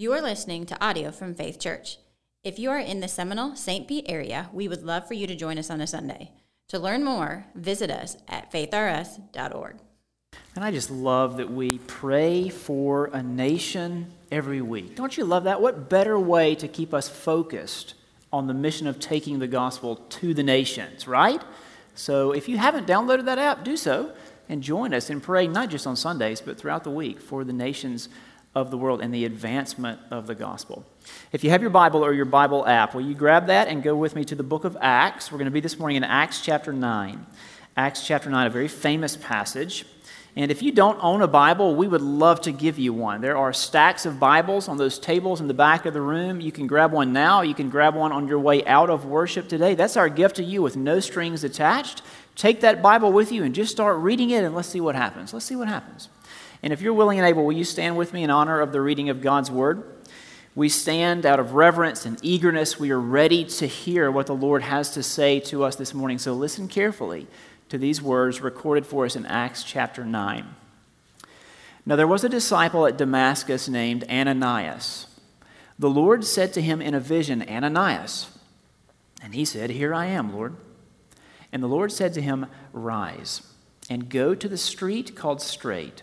You are listening to audio from Faith Church. If you are in the Seminole St. Pete area, we would love for you to join us on a Sunday. To learn more, visit us at faithrs.org. And I just love that we pray for a nation every week. Don't you love that? What better way to keep us focused on the mission of taking the gospel to the nations, right? So if you haven't downloaded that app, do so and join us in praying not just on Sundays, but throughout the week for the nations of the world and the advancement of the gospel. If you have your Bible or your Bible app, will you grab that and go with me to the book of Acts? We're going to be this morning in Acts chapter 9. Acts chapter 9, a very famous passage. And if you don't own a Bible, we would love to give you one. There are stacks of Bibles on those tables in the back of the room. You can grab one now. You can grab one on your way out of worship today. That's our gift to you with no strings attached. Take that Bible with you and just start reading it and let's see what happens. Let's see what happens. And if you're willing and able, will you stand with me in honor of the reading of God's Word? We stand out of reverence and eagerness. We are ready to hear what the Lord has to say to us this morning. So listen carefully to these words recorded for us in Acts chapter 9. Now there was a disciple at Damascus named Ananias. The Lord said to him in a vision, Ananias. And he said, Here I am, Lord. And the Lord said to him, Rise and go to the street called Straight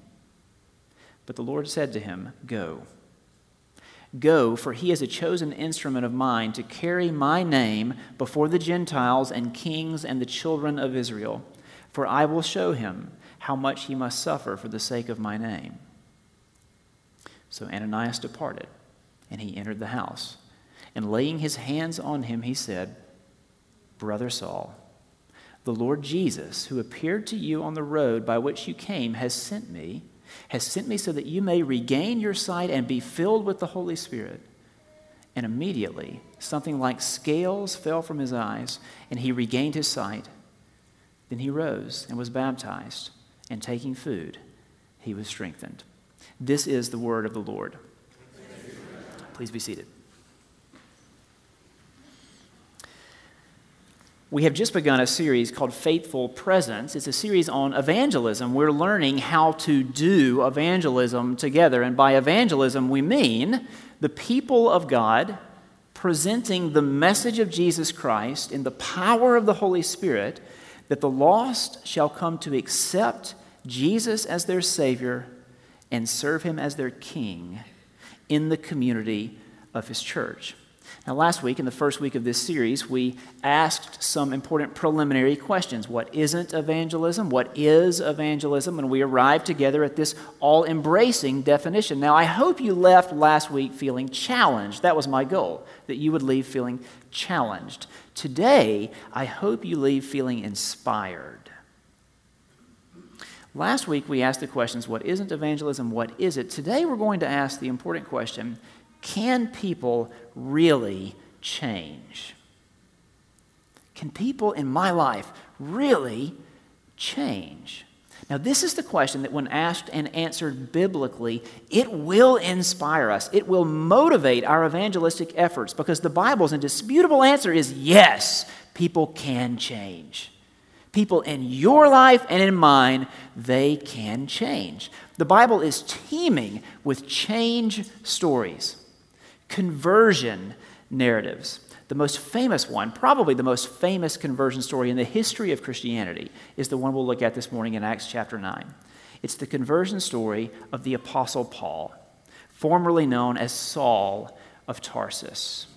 But the Lord said to him, Go. Go, for he is a chosen instrument of mine to carry my name before the Gentiles and kings and the children of Israel. For I will show him how much he must suffer for the sake of my name. So Ananias departed, and he entered the house. And laying his hands on him, he said, Brother Saul, the Lord Jesus, who appeared to you on the road by which you came, has sent me has sent me so that you may regain your sight and be filled with the Holy Spirit. And immediately, something like scales fell from his eyes, and he regained his sight. Then he rose and was baptized, and taking food, he was strengthened. This is the word of the Lord. Please be seated. We have just begun a series called Faithful Presence. It's a series on evangelism. We're learning how to do evangelism together. And by evangelism, we mean the people of God presenting the message of Jesus Christ in the power of the Holy Spirit that the lost shall come to accept Jesus as their Savior and serve Him as their King in the community of His church. Now, last week, in the first week of this series, we asked some important preliminary questions. What isn't evangelism? What is evangelism? And we arrived together at this all embracing definition. Now, I hope you left last week feeling challenged. That was my goal, that you would leave feeling challenged. Today, I hope you leave feeling inspired. Last week, we asked the questions what isn't evangelism? What is it? Today, we're going to ask the important question can people really change? Can people in my life really change? Now, this is the question that, when asked and answered biblically, it will inspire us. It will motivate our evangelistic efforts because the Bible's indisputable answer is yes, people can change. People in your life and in mine, they can change. The Bible is teeming with change stories conversion narratives. The most famous one, probably the most famous conversion story in the history of Christianity, is the one we'll look at this morning in Acts chapter 9. It's the conversion story of the Apostle Paul, formerly known as Saul of Tarsus.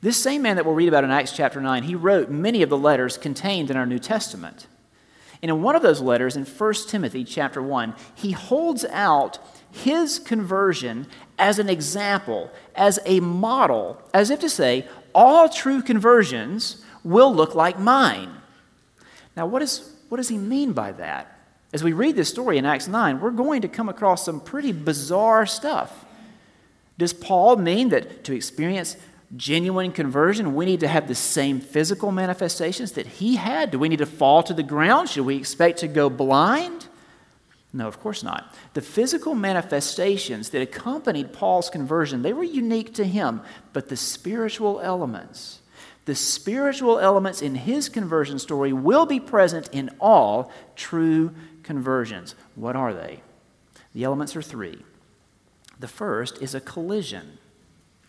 This same man that we'll read about in Acts chapter 9, he wrote many of the letters contained in our New Testament. And in one of those letters, in 1 Timothy chapter 1, he holds out his conversion as an example, as a model, as if to say, all true conversions will look like mine. Now, what, is, what does he mean by that? As we read this story in Acts 9, we're going to come across some pretty bizarre stuff. Does Paul mean that to experience genuine conversion, we need to have the same physical manifestations that he had? Do we need to fall to the ground? Should we expect to go blind? No, of course not. The physical manifestations that accompanied Paul's conversion, they were unique to him, but the spiritual elements, the spiritual elements in his conversion story will be present in all true conversions. What are they? The elements are three. The first is a collision,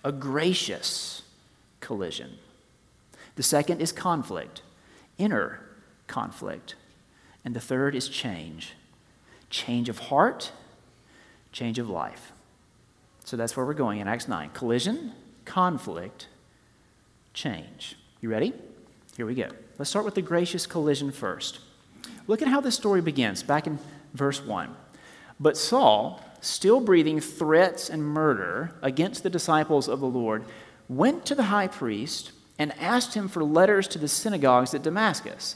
a gracious collision. The second is conflict, inner conflict. And the third is change change of heart, change of life. So that's where we're going in Acts 9 collision, conflict, change. You ready? Here we go. Let's start with the gracious collision first. Look at how this story begins, back in verse 1. But Saul, still breathing threats and murder against the disciples of the Lord, went to the high priest and asked him for letters to the synagogues at Damascus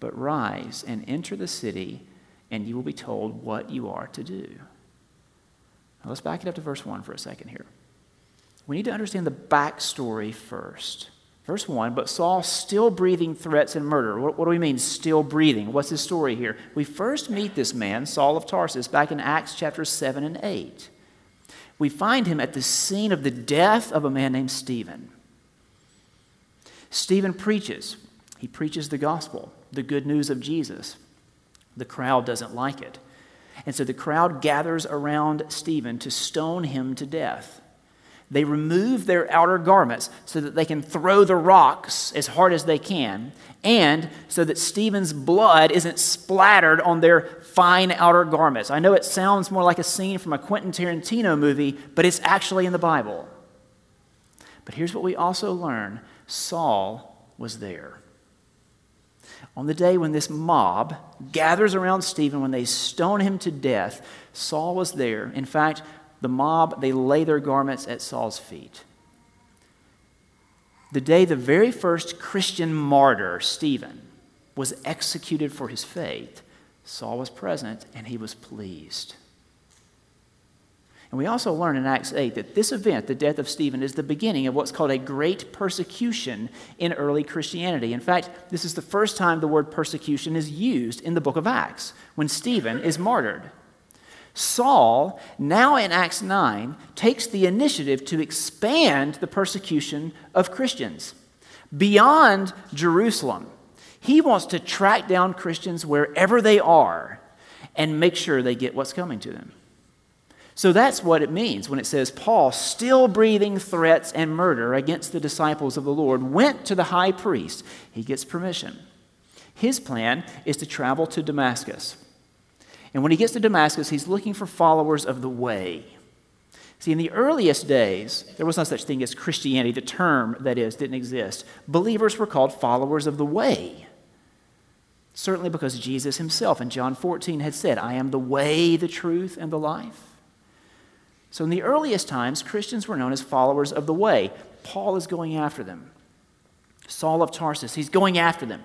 But rise and enter the city, and you will be told what you are to do. Now let's back it up to verse 1 for a second here. We need to understand the backstory first. Verse 1 But Saul still breathing threats and murder. What, what, do we mean, still breathing? What's his story here? We first meet this man, Saul of Tarsus, back in Acts chapter 7 and 8. We find him at the scene of the death of a man named Stephen. Stephen preaches, he preaches the gospel the good news of Jesus. The crowd doesn't like it. And so the crowd gathers around Stephen to stone him to death. They remove their outer garments so that they can throw the rocks as hard as they can, and so that Stephen's blood isn't splattered on their fine outer garments. I know it sounds more like a scene from a Quentin Tarantino movie, but it's actually in the Bible. But here's what we also learn Saul was there on the day when this mob gathers around Stephen, when they stone him to death, Saul was there. In fact, the mob, they lay their garments at Saul's feet. The day the very first Christian martyr, Stephen, was executed for his faith, Saul was present and he was pleased. And we also learn in Acts 8 that this event, the death of Stephen, is the beginning of what's called a great persecution in early Christianity. In fact, this is the first time the word persecution is used in the book of Acts, when Stephen is martyred. Saul, now in Acts 9, takes the initiative to expand the persecution of Christians beyond Jerusalem. He wants to track down Christians wherever they are and make sure they get what's coming to them. So that's what it means when it says Paul, still breathing threats and murder against the disciples of the Lord, went to the high priest. He gets permission. His plan is to travel to Damascus. And when he gets to Damascus, he's looking for followers of the way. See, in the earliest days, there was no such thing as Christianity. The term, that is, didn't exist. Believers were called followers of the way. Certainly because Jesus himself in John 14 had said, I am the way, the truth, and the life. So, in the earliest times, Christians were known as followers of the way. Paul is going after them. Saul of Tarsus, he's going after them.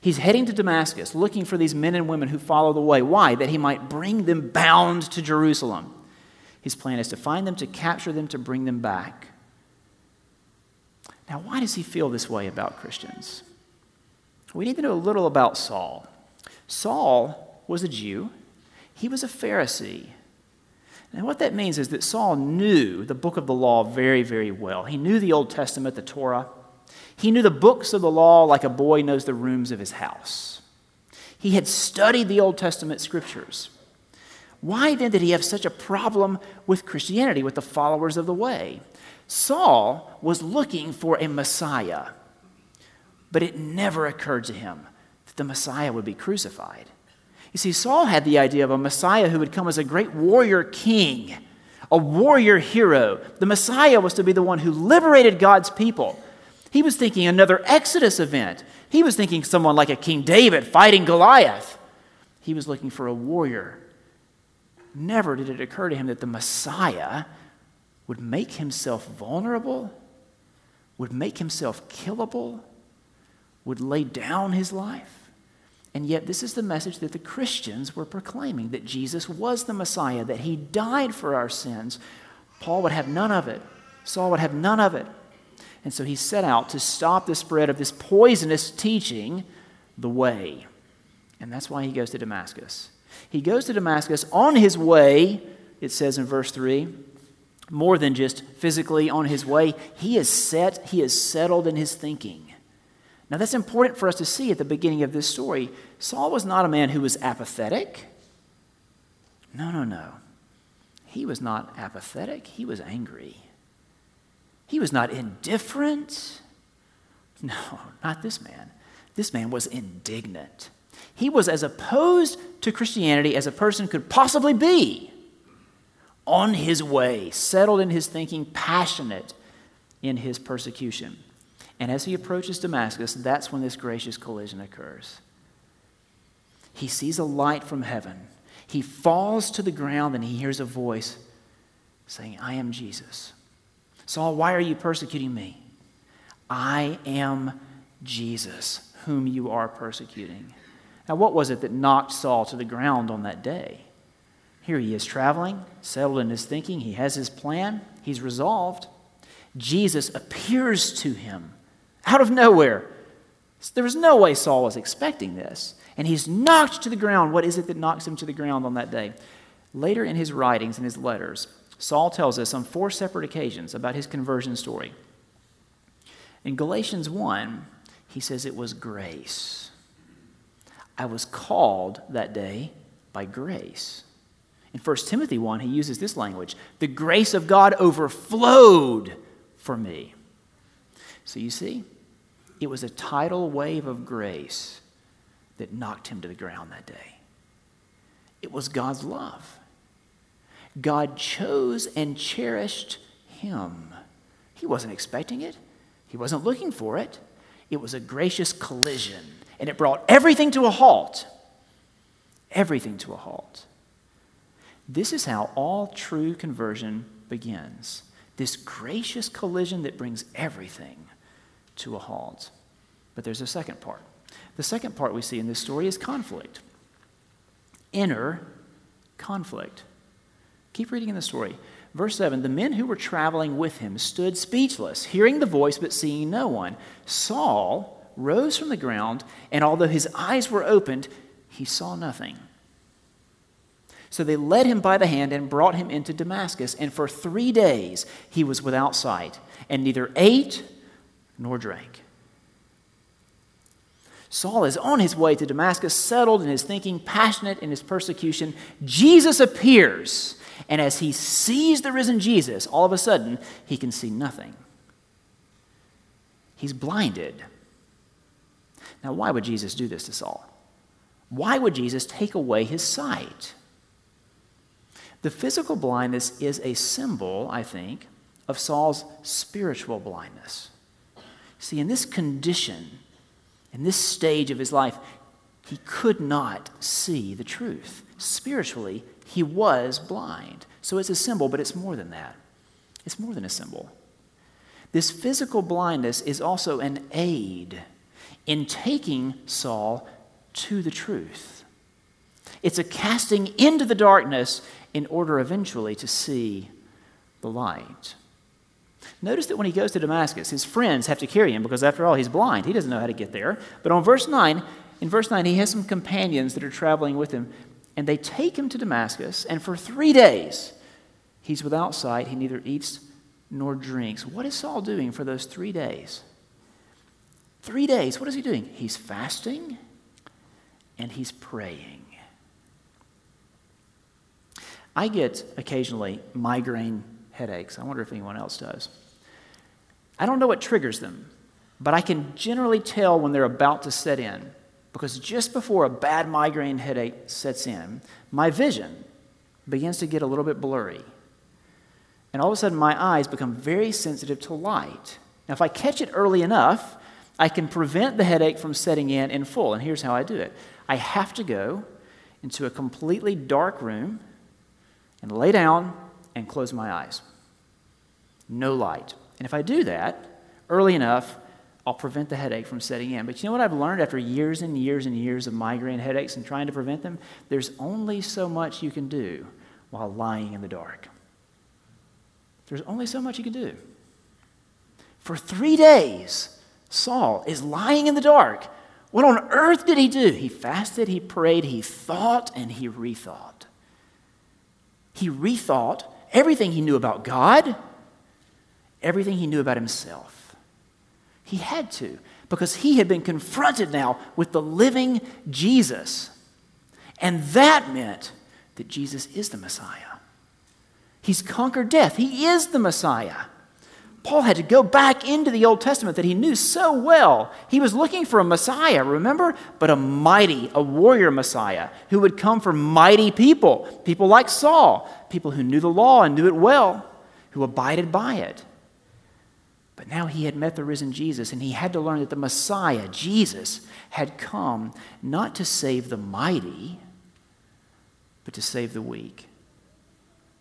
He's heading to Damascus looking for these men and women who follow the way. Why? That he might bring them bound to Jerusalem. His plan is to find them, to capture them, to bring them back. Now, why does he feel this way about Christians? We need to know a little about Saul. Saul was a Jew, he was a Pharisee. And what that means is that Saul knew the book of the law very, very well. He knew the Old Testament, the Torah. He knew the books of the law like a boy knows the rooms of his house. He had studied the Old Testament scriptures. Why then did he have such a problem with Christianity, with the followers of the way? Saul was looking for a Messiah, but it never occurred to him that the Messiah would be crucified. You see, Saul had the idea of a Messiah who would come as a great warrior king, a warrior hero. The Messiah was to be the one who liberated God's people. He was thinking another Exodus event. He was thinking someone like a King David fighting Goliath. He was looking for a warrior. Never did it occur to him that the Messiah would make himself vulnerable, would make himself killable, would lay down his life. And yet, this is the message that the Christians were proclaiming that Jesus was the Messiah, that he died for our sins. Paul would have none of it, Saul would have none of it. And so he set out to stop the spread of this poisonous teaching, the way. And that's why he goes to Damascus. He goes to Damascus on his way, it says in verse 3, more than just physically on his way, he is set, he is settled in his thinking. Now, that's important for us to see at the beginning of this story. Saul was not a man who was apathetic. No, no, no. He was not apathetic, he was angry. He was not indifferent. No, not this man. This man was indignant. He was as opposed to Christianity as a person could possibly be. On his way, settled in his thinking, passionate in his persecution. And as he approaches Damascus, that's when this gracious collision occurs. He sees a light from heaven. He falls to the ground and he hears a voice saying, I am Jesus. Saul, why are you persecuting me? I am Jesus, whom you are persecuting. Now, what was it that knocked Saul to the ground on that day? Here he is traveling, settled in his thinking. He has his plan, he's resolved. Jesus appears to him out of nowhere. There was no way Saul was expecting this. And he's knocked to the ground. What is it that knocks him to the ground on that day? Later in his writings, in his letters, Saul tells us on four separate occasions about his conversion story. In Galatians 1, he says it was grace. I was called that day by grace. In 1 Timothy 1, he uses this language the grace of God overflowed for me. So you see, it was a tidal wave of grace that knocked him to the ground that day. It was God's love. God chose and cherished him. He wasn't expecting it, he wasn't looking for it. It was a gracious collision, and it brought everything to a halt. Everything to a halt. This is how all true conversion begins this gracious collision that brings everything to a halt. But there's a second part. The second part we see in this story is conflict. Inner conflict. Keep reading in the story. Verse 7 The men who were traveling with him stood speechless, hearing the voice but seeing no one. Saul rose from the ground, and although his eyes were opened, he saw nothing. So they led him by the hand and brought him into Damascus, and for three days he was without sight, and neither ate nor drank. Saul is on his way to Damascus, settled in his thinking, passionate in his persecution. Jesus appears and as he sees the risen Jesus, all of a sudden, he can see nothing. He's blinded. Now, why would Jesus do this to Saul? Why would Jesus take away his sight? The physical blindness is a symbol, I think, of Saul's spiritual blindness. See, in this condition, in this stage of his life, he could not see the truth. Spiritually, he was blind. So it's a symbol, but it's more than that. It's more than a symbol. This physical blindness is also an aid in taking Saul to the truth. It's a casting into the darkness in order eventually to see the light. Notice that when he goes to Damascus, his friends have to carry him because, after all, he's blind. He doesn't know how to get there. But on verse 9, in verse 9, he has some companions that are traveling with him. And they take him to Damascus, and for three days he's without sight. He neither eats nor drinks. What is Saul doing for those three days? Three days, what is he doing? He's fasting and he's praying. I get occasionally migraine headaches. I wonder if anyone else does. I don't know what triggers them, but I can generally tell when they're about to set in. Because just before a bad migraine headache sets in, my vision begins to get a little bit blurry. And all of a sudden, my eyes become very sensitive to light. Now, if I catch it early enough, I can prevent the headache from setting in in full. And here's how I do it I have to go into a completely dark room and lay down and close my eyes. No light. And if I do that early enough, I'll prevent the headache from setting in. But you know what I've learned after years and years and years of migraine headaches and trying to prevent them? There's only so much you can do while lying in the dark. There's only so much you can do. For three days, Saul is lying in the dark. What on earth did he do? He fasted, he prayed, he thought, and he rethought. He rethought everything he knew about God, everything he knew about himself. He had to, because he had been confronted now with the living Jesus. And that meant that Jesus is the Messiah. He's conquered death. He is the Messiah. Paul had to go back into the Old Testament that he knew so well. He was looking for a Messiah, remember? But a mighty, a warrior Messiah who would come for mighty people, people like Saul, people who knew the law and knew it well, who abided by it. But now he had met the risen Jesus, and he had to learn that the Messiah, Jesus, had come not to save the mighty, but to save the weak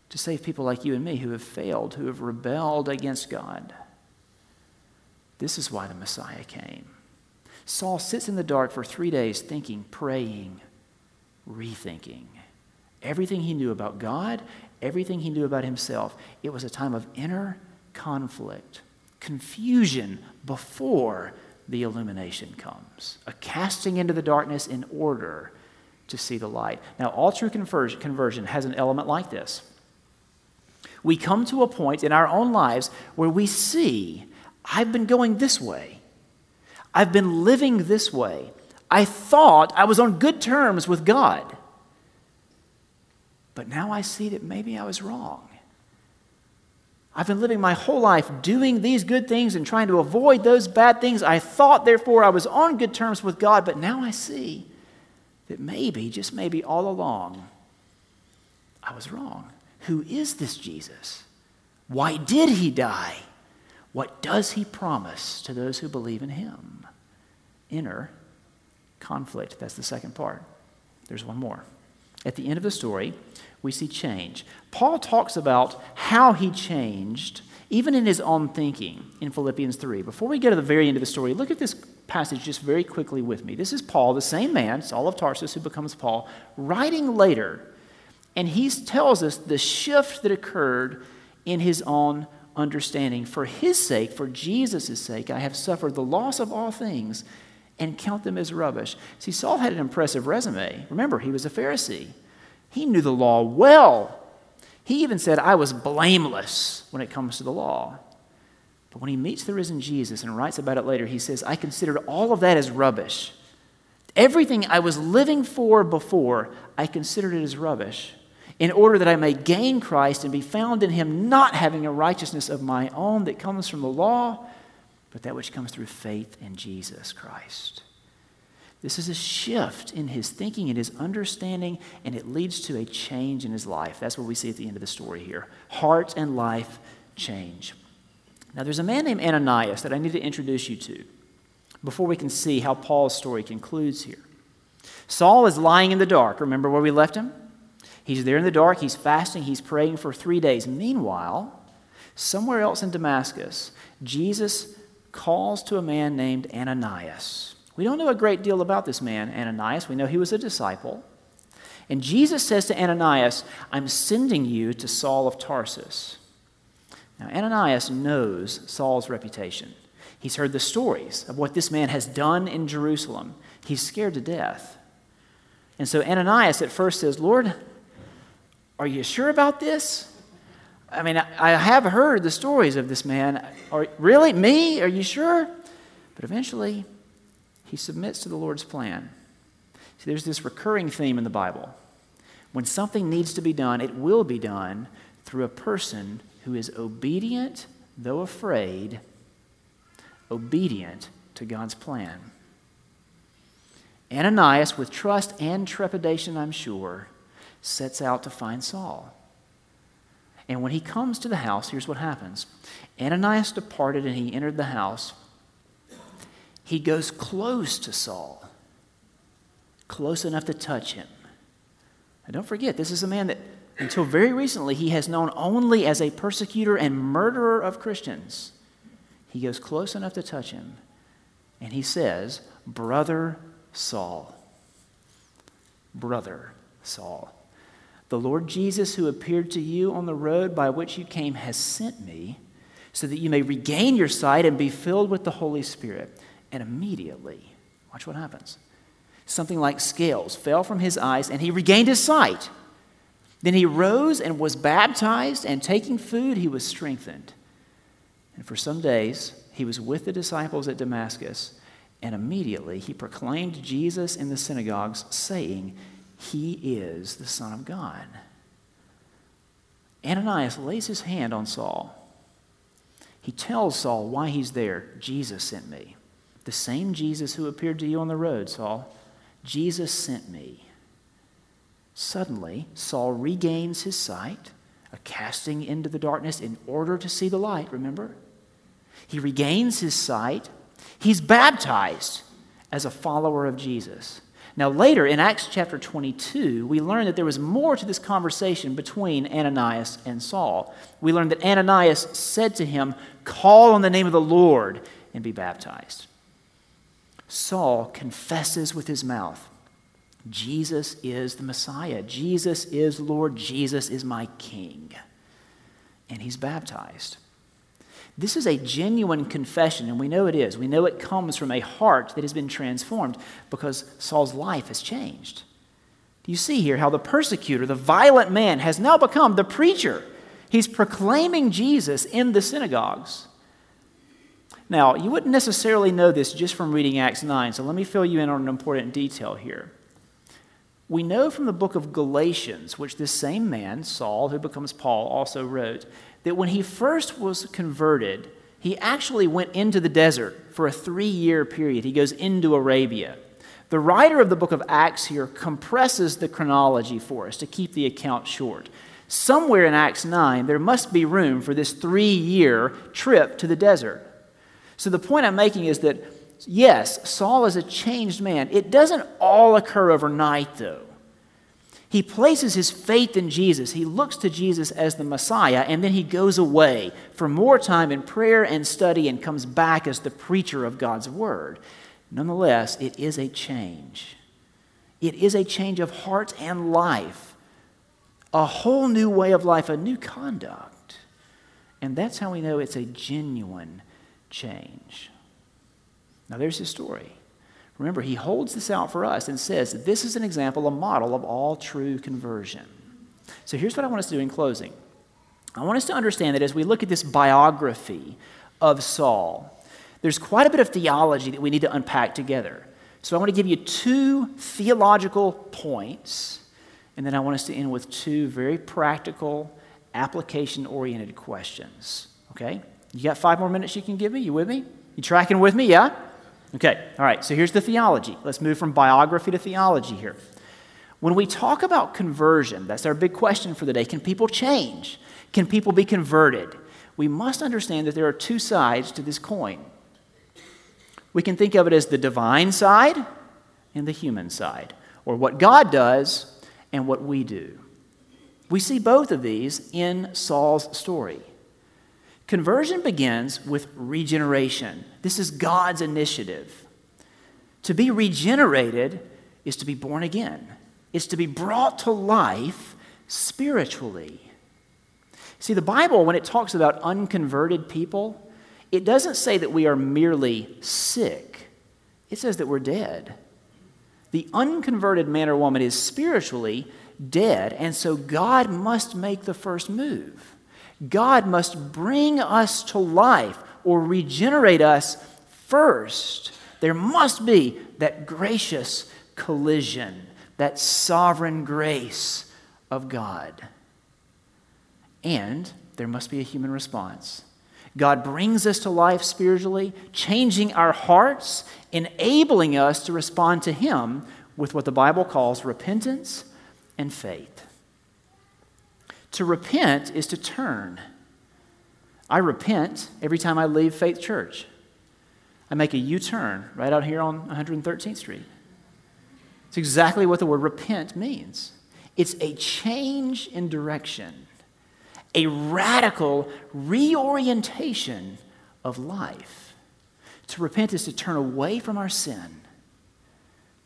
to save people like you and me who have failed, who have rebelled against God. This is why the Messiah came. Saul sits in the dark for three days thinking, praying, rethinking. Everything he knew about God, everything he knew about himself. It was a time of inner conflict, confusion before the illumination comes, a casting into the darkness in order to see the light. Now, all true conversion has an element like this we come to a point in our own lives where we see, I've been going this way. I've been living this way. I thought I was on good terms with God. But now I see that maybe I was wrong. I've been living my whole life doing these good things and trying to avoid those bad things. I thought, therefore, I was on good terms with God, but now I see that maybe, just maybe all along, I was wrong. Who is this Jesus? Why did he die? What does he promise to those who believe in him? Inner conflict. That's the second part. There's one more. At the end of the story, we see change. Paul talks about how he changed, even in his own thinking, in Philippians 3. Before we get to the very end of the story, look at this passage just very quickly with me. This is Paul, the same man, Saul of Tarsus, who becomes Paul, writing later and he tells us the shift that occurred in his own understanding. For his sake, for Jesus' sake, I have suffered the loss of all things and count them as rubbish. See, Saul had an impressive resume. Remember, he was a Pharisee, he knew the law well. He even said, I was blameless when it comes to the law. But when he meets the risen Jesus and writes about it later, he says, I considered all of that as rubbish. Everything I was living for before, I considered it as rubbish in order that I may gain Christ and be found in him, not having a righteousness of my own that comes from the law, but that which comes through faith in Jesus Christ. This is a shift in his thinking and his understanding, and it leads to a change in his life. That's what we see at the end of the story here. Heart and life change. Now, there's a man named Ananias that I need to introduce you to before we can see how Paul's story concludes here. Saul is lying in the dark. Remember where we left him? He's there in the dark, he's fasting, he's praying for three days. Meanwhile, somewhere else in Damascus, Jesus calls to a man named Ananias. We don't know a great deal about this man, Ananias. We know he was a disciple. And Jesus says to Ananias, I'm sending you to Saul of Tarsus. Now, Ananias knows Saul's reputation. He's heard the stories of what this man has done in Jerusalem. He's scared to death. And so Ananias at first says, Lord, are you sure about this? I mean, I, have heard the stories of this man. Are, really? Me? Are you sure? But eventually, he submits to the Lord's plan. See, there's this recurring theme in the Bible. When something needs to be done, it will be done through a person who is obedient, though afraid, obedient to God's plan. Ananias, with trust and trepidation, I'm sure, sets out to find Saul. And when he comes to the house, here's what happens Ananias departed and he entered the house. He goes close to Saul, close enough to touch him. And don't forget, this is a man that until very recently he has known only as a persecutor and murderer of Christians. He goes close enough to touch him, and he says, Brother Saul. Brother Saul. The Lord Jesus, who appeared to you on the road by which you came, has sent me so that you may regain your sight and be filled with the Holy Spirit. And immediately, watch what happens. Something like scales fell from his eyes, and he regained his sight. Then he rose and was baptized, and taking food, he was strengthened. And for some days, he was with the disciples at Damascus, and immediately he proclaimed Jesus in the synagogues, saying, He is the Son of God. Ananias lays his hand on Saul. He tells Saul why he's there. Jesus sent me. The same Jesus who appeared to you on the road, Saul. Jesus sent me. Suddenly, Saul regains his sight, a casting into the darkness in order to see the light, remember? He regains his sight. He's baptized as a follower of Jesus. Now, later in Acts chapter 22, we learn that there was more to this conversation between Ananias and Saul. We learned that Ananias said to him, Call on the name of the Lord and be baptized. Saul confesses with his mouth, Jesus is the Messiah. Jesus is Lord. Jesus is my King. And he's baptized. This is a genuine confession, and we know it is. We know it comes from a heart that has been transformed because Saul's life has changed. Do you see here how the persecutor, the violent man, has now become the preacher? He's proclaiming Jesus in the synagogues. Now, you wouldn't necessarily know this just from reading Acts 9, so let me fill you in on an important detail here. We know from the book of Galatians, which this same man, Saul, who becomes Paul, also wrote, that when he first was converted, he actually went into the desert for a three year period. He goes into Arabia. The writer of the book of Acts here compresses the chronology for us to keep the account short. Somewhere in Acts 9, there must be room for this three year trip to the desert. So the point I'm making is that, yes, Saul is a changed man. It doesn't all occur overnight, though. He places his faith in Jesus. He looks to Jesus as the Messiah, and then he goes away for more time in prayer and study and comes back as the preacher of God's word. Nonetheless, it is a change. It is a change of heart and life, a whole new way of life, a new conduct. And that's how we know it's a genuine change. Now, there's his story. Remember, he holds this out for us and says this is an example, a model of all true conversion. So here's what I want us to do in closing I want us to understand that as we look at this biography of Saul, there's quite a bit of theology that we need to unpack together. So I want to give you two theological points, and then I want us to end with two very practical, application oriented questions. Okay? You got five more minutes you can give me? You with me? You tracking with me? Yeah? Okay, all right, so here's the theology. Let's move from biography to theology here. When we talk about conversion, that's our big question for the day. Can people change? Can people be converted? We must understand that there are two sides to this coin. We can think of it as the divine side and the human side, or what God does and what we do. We see both of these in Saul's story. Conversion begins with regeneration. This is God's initiative. To be regenerated is to be born again, it's to be brought to life spiritually. See, the Bible, when it talks about unconverted people, it doesn't say that we are merely sick, it says that we're dead. The unconverted man or woman is spiritually dead, and so God must make the first move. God must bring us to life or regenerate us first. There must be that gracious collision, that sovereign grace of God. And there must be a human response. God brings us to life spiritually, changing our hearts, enabling us to respond to Him with what the Bible calls repentance and faith. To repent is to turn. I repent every time I leave Faith Church. I make a U turn right out here on 113th Street. It's exactly what the word repent means it's a change in direction, a radical reorientation of life. To repent is to turn away from our sin,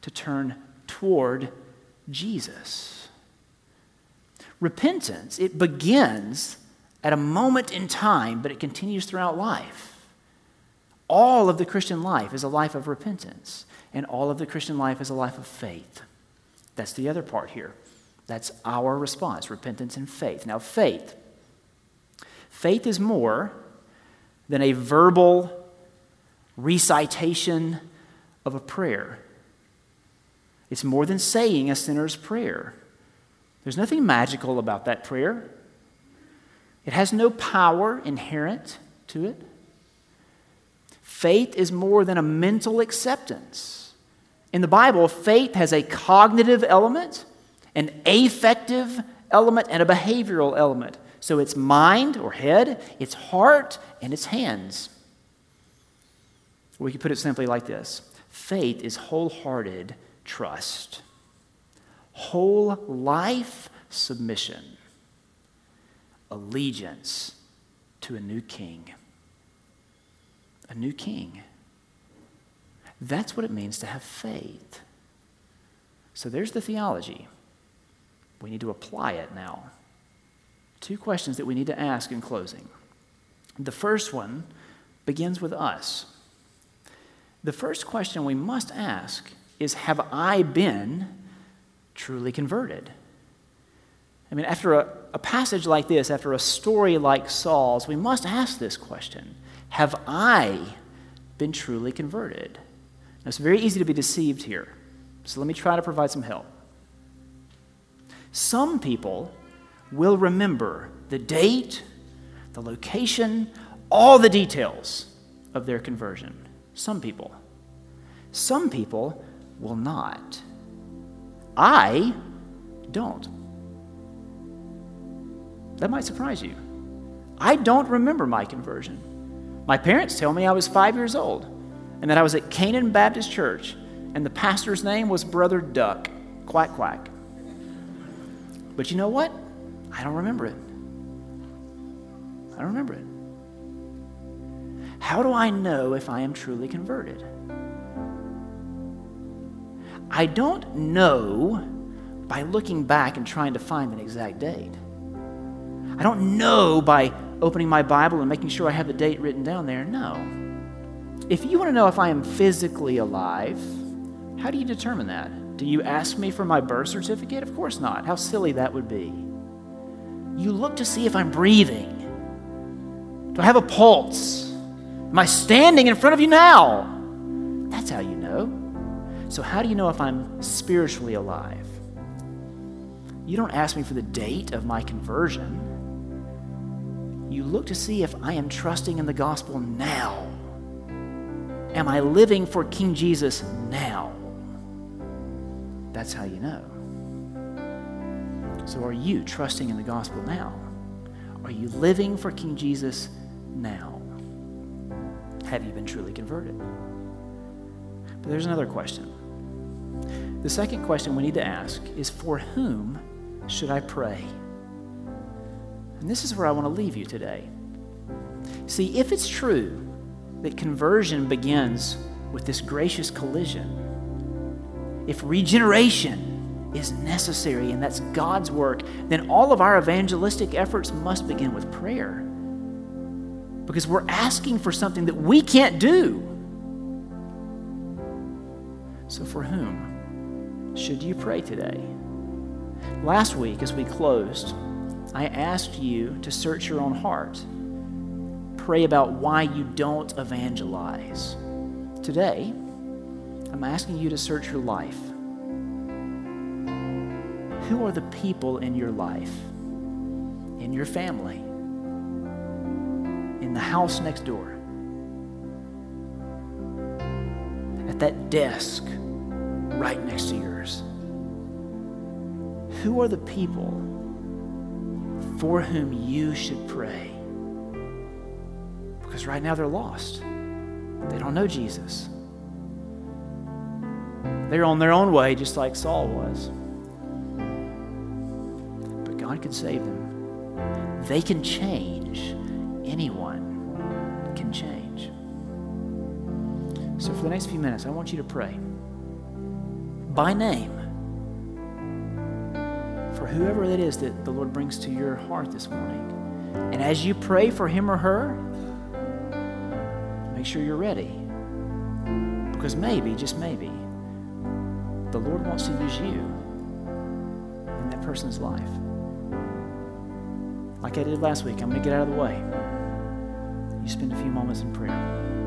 to turn toward Jesus. Repentance, it begins at a moment in time, but it continues throughout life. All of the Christian life is a life of repentance, and all of the Christian life is a life of faith. That's the other part here. That's our response repentance and faith. Now, faith. Faith is more than a verbal recitation of a prayer. It's more than saying a sinner's prayer. There's nothing magical about that prayer. It has no power inherent to it. Faith is more than a mental acceptance. In the Bible, faith has a cognitive element, an affective element, and a behavioral element. So it's mind or head, it's heart, and it's hands. We could put it simply like this faith is wholehearted trust, whole life submission, allegiance to a new king. A new king. That's what it means to have faith. So there's the theology. We need to apply it now. Two questions that we need to ask in closing. The first one begins with us. The first question we must ask is Have I been truly converted? I mean, after a, a, passage like this, after a story like Saul's, we must ask this question Have I been truly converted? Now, it's very easy to be deceived here. So let me try to provide some help. Some people will remember the date, the location, all the details of their conversion. Some people. Some people will not. I don't. That might surprise you. I don't remember my conversion. My parents tell me I was five years old and that I was at Canaan Baptist Church and the pastor's name was Brother Duck. Quack, quack. But you know what? I don't remember it. I don't remember it. How do I know if I am truly converted? I don't know by looking back and trying to find an exact date. I don't know by opening my Bible and making sure I have the date written down there. No. If you want to know if I am physically alive, how do you determine that? Do you ask me for my birth certificate? Of course not. How silly that would be. You look to see if I'm breathing. Do I have a pulse? Am I standing in front of you now? That's how you know. So, how do you know if I'm spiritually alive? You don't ask me for the date of my conversion. You look to see if I am trusting in the gospel now. Am I living for King Jesus now? That's how you know. So, are you trusting in the gospel now? Are you living for King Jesus now? Have you been truly converted? But there's another question. The second question we need to ask is for whom should I pray? And this is where I want to leave you today. See, if it's true that conversion begins with this gracious collision, if regeneration is necessary and that's God's work, then all of our evangelistic efforts must begin with prayer. Because we're asking for something that we can't do. So, for whom? should you pray today? Last week, as we closed, I asked you to search your own heart. Pray about why you don't evangelize. Today, I'm asking you to search your life. Who are the people in your life, in your family, in the house next door, at that desk? Right next to yours. Who are the people for whom you should pray. Because right now they're lost. They don't know Jesus. They're on their own way, just like Saul was. But God can save them. They can change. Anyone can change. So, for the next few minutes, I want you to pray by name for whoever it is that the Lord brings to your heart this morning. And as you pray for him or her, make sure you're ready. Because maybe, just maybe, the Lord wants to use you in that person's life. Like I did last week, I'm going to get out of the way. You spend a few moments in prayer.